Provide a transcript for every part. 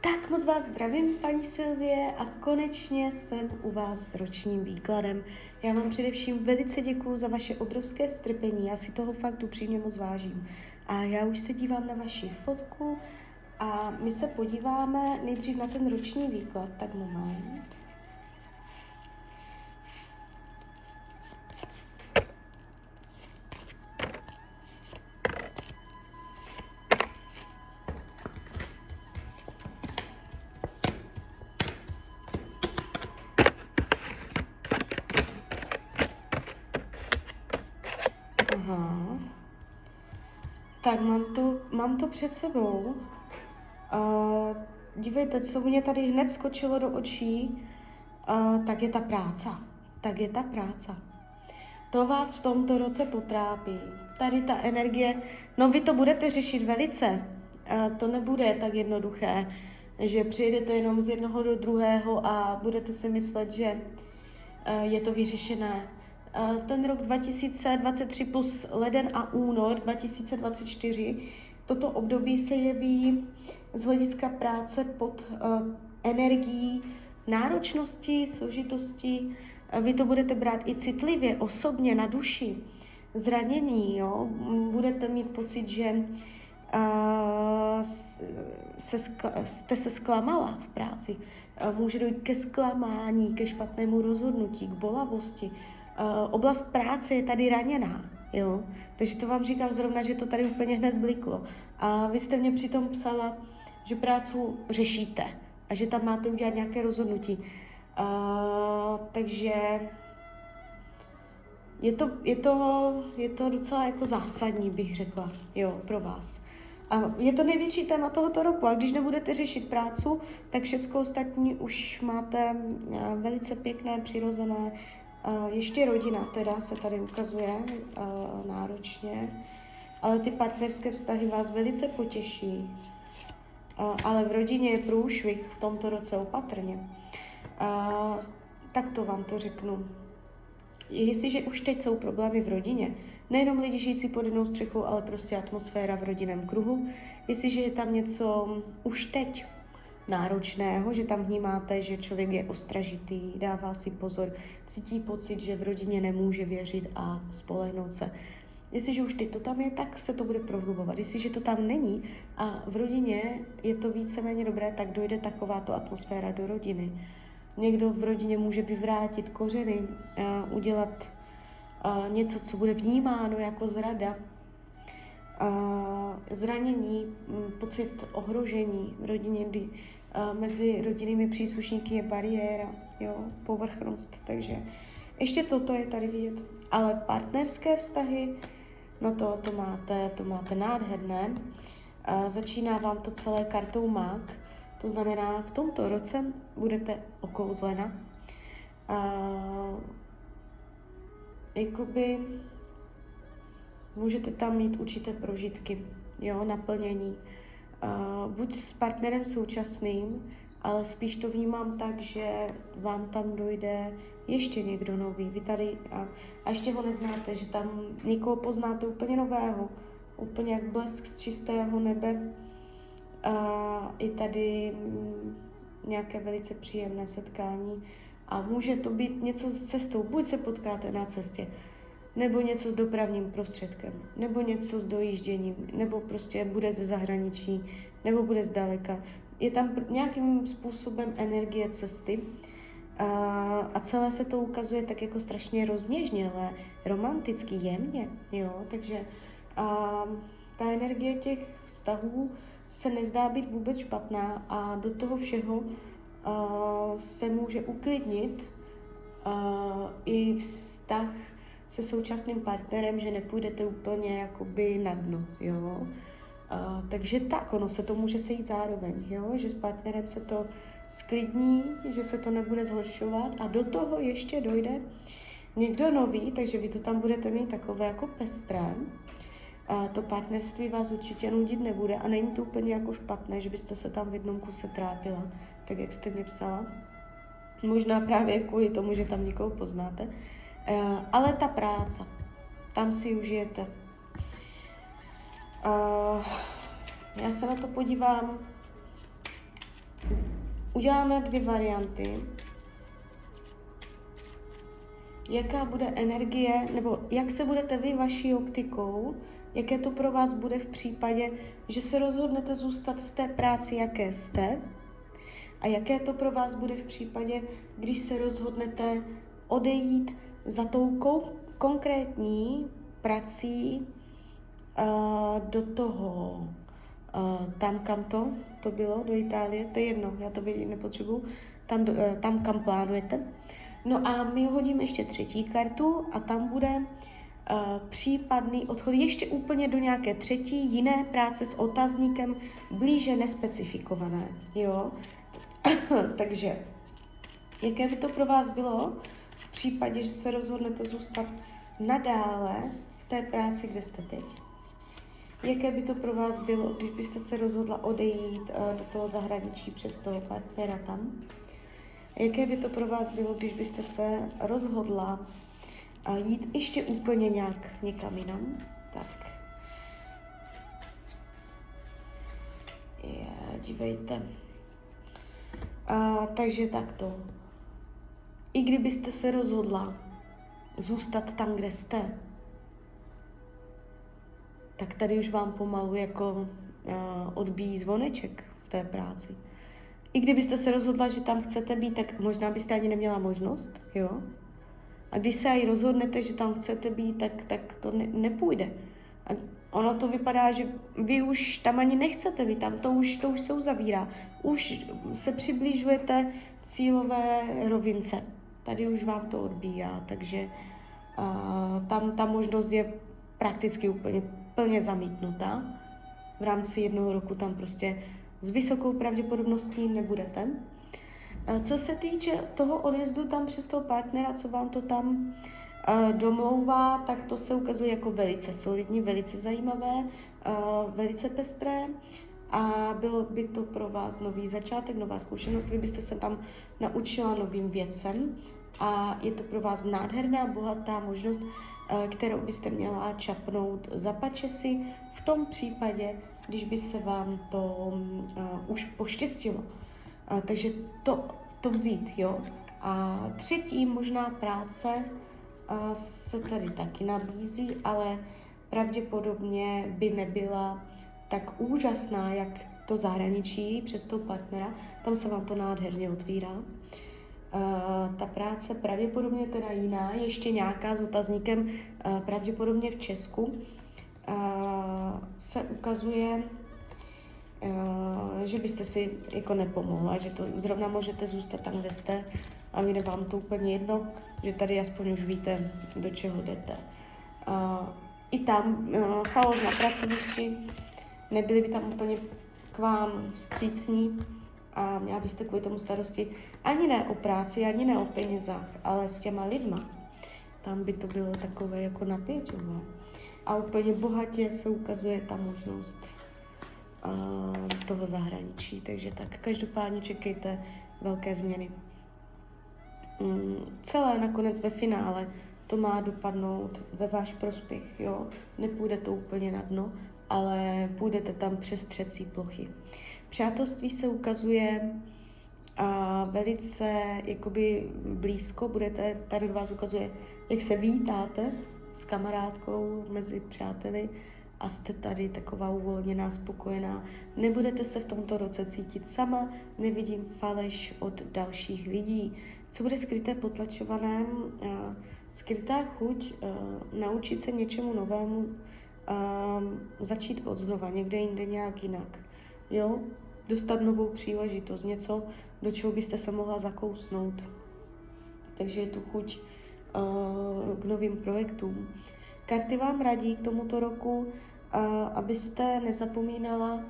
Tak moc vás zdravím, paní Silvie, a konečně jsem u vás s ročním výkladem. Já vám především velice děkuji za vaše obrovské strpení, já si toho fakt upřímně moc vážím. A já už se dívám na vaši fotku a my se podíváme nejdřív na ten roční výklad, tak moment. Aha. Tak mám to, mám to před sebou. Uh, dívejte, co mě tady hned skočilo do očí, uh, tak je ta práce. Tak je ta práce. To vás v tomto roce potrápí. Tady ta energie, no vy to budete řešit velice. Uh, to nebude tak jednoduché, že přijedete jenom z jednoho do druhého a budete si myslet, že uh, je to vyřešené ten rok 2023 plus leden a únor 2024, toto období se jeví z hlediska práce pod uh, energií náročnosti, složitosti. Vy to budete brát i citlivě, osobně, na duši, zranění, jo? budete mít pocit, že se skla, jste se zklamala v práci. Může dojít ke zklamání, ke špatnému rozhodnutí, k bolavosti. Uh, oblast práce je tady raněná, jo. Takže to vám říkám zrovna, že to tady úplně hned bliklo. A vy jste mě přitom psala, že prácu řešíte a že tam máte udělat nějaké rozhodnutí. Uh, takže je to, je, to, je to docela jako zásadní, bych řekla, jo, pro vás. A je to největší téma tohoto roku. A když nebudete řešit prácu, tak všechno ostatní už máte velice pěkné, přirozené, ještě rodina teda se tady ukazuje náročně, ale ty partnerské vztahy vás velice potěší. Ale v rodině je průšvih v tomto roce opatrně. Tak to vám to řeknu. Jestliže už teď jsou problémy v rodině, nejenom lidi žijící pod jednou střechou, ale prostě atmosféra v rodinném kruhu, jestliže je tam něco už teď náročného, že tam vnímáte, že člověk je ostražitý, dává si pozor, cítí pocit, že v rodině nemůže věřit a spolehnout se. Jestliže už teď to tam je, tak se to bude prohlubovat. Jestliže to tam není a v rodině je to víceméně dobré, tak dojde takováto atmosféra do rodiny. Někdo v rodině může vyvrátit kořeny, udělat něco, co bude vnímáno jako zrada, zranění, pocit ohrožení v rodině, kdy mezi rodinnými příslušníky je bariéra, jo, povrchnost, takže ještě toto je tady vidět. Ale partnerské vztahy, no to, to máte, to máte nádherné. Začíná vám to celé kartou mák, to znamená, v tomto roce budete okouzlena. jakoby můžete tam mít určité prožitky, jo, naplnění. Uh, buď s partnerem současným, ale spíš to vnímám tak, že vám tam dojde ještě někdo nový. Vy tady a, a ještě ho neznáte, že tam někoho poznáte úplně nového, úplně jak blesk z čistého nebe. A i tady mm, nějaké velice příjemné setkání. A může to být něco s cestou. Buď se potkáte na cestě, nebo něco s dopravním prostředkem, nebo něco s dojížděním, nebo prostě bude ze zahraničí, nebo bude zdaleka. Je tam nějakým způsobem energie cesty a, a celé se to ukazuje tak jako strašně rozněžnělé, romanticky, jemně, jo, takže a, ta energie těch vztahů se nezdá být vůbec špatná a do toho všeho a, se může uklidnit a, i vztah se současným partnerem, že nepůjdete úplně jakoby na dno, jo. Uh, takže tak, ono se to může sejít zároveň, jo, že s partnerem se to sklidní, že se to nebude zhoršovat a do toho ještě dojde někdo nový, takže vy to tam budete mít takové jako pestré. A to partnerství vás určitě nudit nebude a není to úplně jako špatné, že byste se tam v jednom kuse trápila, tak jak jste mi psala. Možná právě kvůli tomu, že tam někoho poznáte. Uh, ale ta práce, tam si užijete. Uh, já se na to podívám uděláme dvě varianty. Jaká bude energie, nebo jak se budete vy vaší optikou, jaké to pro vás bude v případě, že se rozhodnete zůstat v té práci, jaké jste, a jaké to pro vás bude v případě, když se rozhodnete odejít za tou konkrétní prací uh, do toho, uh, tam, kam to, to bylo, do Itálie, to je jedno, já to vědět nepotřebuju, tam, uh, tam, kam plánujete. No a my hodíme ještě třetí kartu a tam bude případný odchod ještě úplně do nějaké třetí jiné práce s otazníkem blíže nespecifikované, jo. Takže, jaké by to pro vás bylo v případě, že se rozhodnete zůstat nadále v té práci, kde jste teď? Jaké by to pro vás bylo, když byste se rozhodla odejít uh, do toho zahraničí přes toho partnera tam? Jaké by to pro vás bylo, když byste se rozhodla uh, jít ještě úplně nějak někam jinam? Tak. Yeah, dívejte. Uh, takže takto. I kdybyste se rozhodla zůstat tam, kde jste, tak tady už vám pomalu jako uh, odbíjí zvoneček v té práci. I kdybyste se rozhodla, že tam chcete být, tak možná byste ani neměla možnost, jo? A když se i rozhodnete, že tam chcete být, tak, tak to ne, nepůjde. A ono to vypadá, že vy už tam ani nechcete být, tam to už, to už se uzavírá. Už se přibližujete cílové rovince. Tady už vám to odbíjá, takže uh, tam ta možnost je prakticky úplně plně zamítnutá. V rámci jednoho roku tam prostě s vysokou pravděpodobností nebudete. Co se týče toho odjezdu tam přes toho partnera, co vám to tam domlouvá, tak to se ukazuje jako velice solidní, velice zajímavé, velice pestré a byl by to pro vás nový začátek, nová zkušenost, vy byste se tam naučila novým věcem a je to pro vás nádherná, bohatá možnost, kterou byste měla čapnout za pačesy v tom případě, když by se vám to uh, už poštěstilo. Uh, takže to, to vzít, jo. A třetí možná práce se tady taky nabízí, ale pravděpodobně by nebyla tak úžasná, jak to zahraničí přes toho partnera. Tam se vám to nádherně otvírá. Uh, ta práce pravděpodobně teda jiná, ještě nějaká s otazníkem, uh, pravděpodobně v Česku, uh, se ukazuje, že byste si jako nepomohla, že to zrovna můžete zůstat tam, kde jste a vyjde vám to úplně jedno, že tady aspoň už víte, do čeho jdete. I tam chaos na pracovišti, nebyli by tam úplně k vám vstřícní a měla byste kvůli tomu starosti ani ne o práci, ani ne o penězách, ale s těma lidma. Tam by to bylo takové jako napěťové. A úplně bohatě se ukazuje ta možnost uh, toho zahraničí. Takže tak každopádně čekejte velké změny. Mm, celé nakonec ve finále to má dopadnout ve váš prospěch, jo. Nepůjde to úplně na dno, ale půjdete tam přes třecí plochy. Přátelství se ukazuje a velice jakoby blízko, budete, tady vás ukazuje, jak se vítáte s kamarádkou mezi přáteli a jste tady taková uvolněná, spokojená. Nebudete se v tomto roce cítit sama, nevidím faleš od dalších lidí co bude skryté, potlačované, skrytá chuť naučit se něčemu novému, začít od znova, někde jinde nějak jinak. Jo? Dostat novou příležitost, něco, do čeho byste se mohla zakousnout. Takže je tu chuť k novým projektům. Karty vám radí k tomuto roku, abyste nezapomínala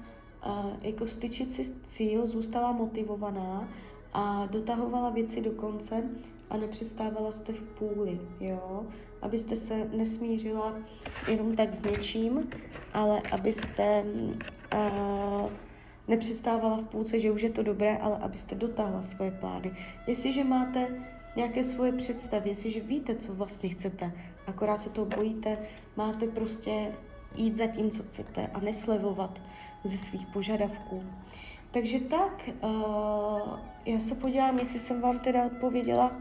jako vstyčit si cíl, zůstala motivovaná a dotahovala věci do konce a nepřestávala jste v půli, jo? Abyste se nesmířila jenom tak s něčím, ale abyste uh, nepřestávala v půlce, že už je to dobré, ale abyste dotáhla svoje plány. Jestliže máte nějaké svoje představy, jestliže víte, co vlastně chcete, akorát se toho bojíte, máte prostě jít za tím, co chcete a neslevovat ze svých požadavků, takže tak, uh, já se podívám, jestli jsem vám teda odpověděla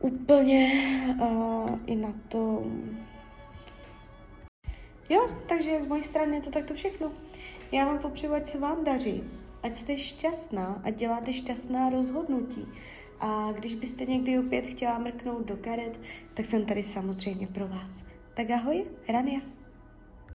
úplně uh, i na to. Jo, takže z mojí strany je to takto všechno. Já vám popřeju, ať se vám daří, ať jste šťastná, ať děláte šťastná rozhodnutí. A když byste někdy opět chtěla mrknout do karet, tak jsem tady samozřejmě pro vás. Tak ahoj, Rania.